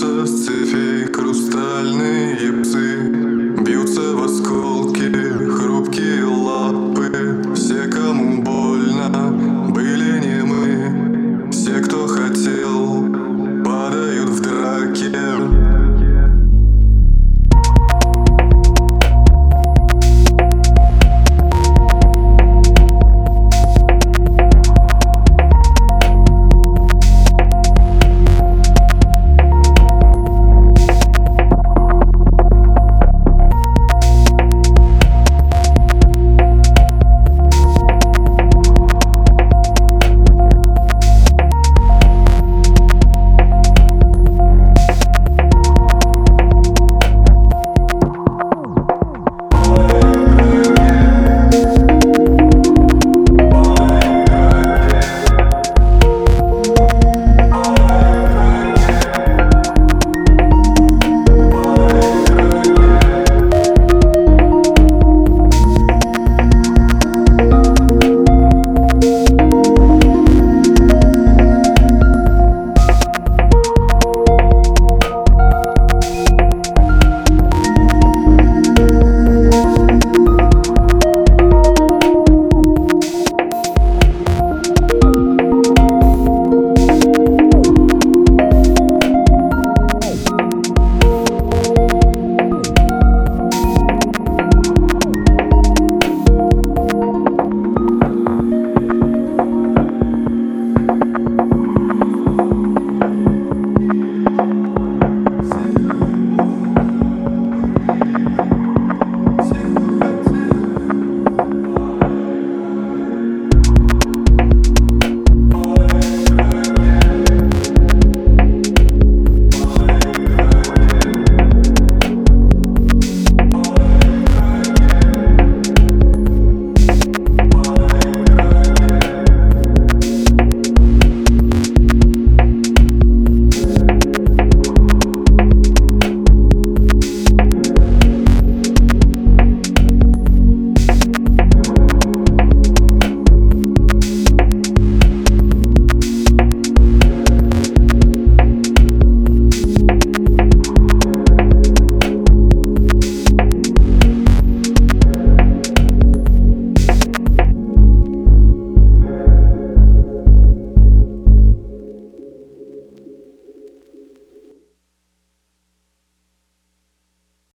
großes Zielfeld.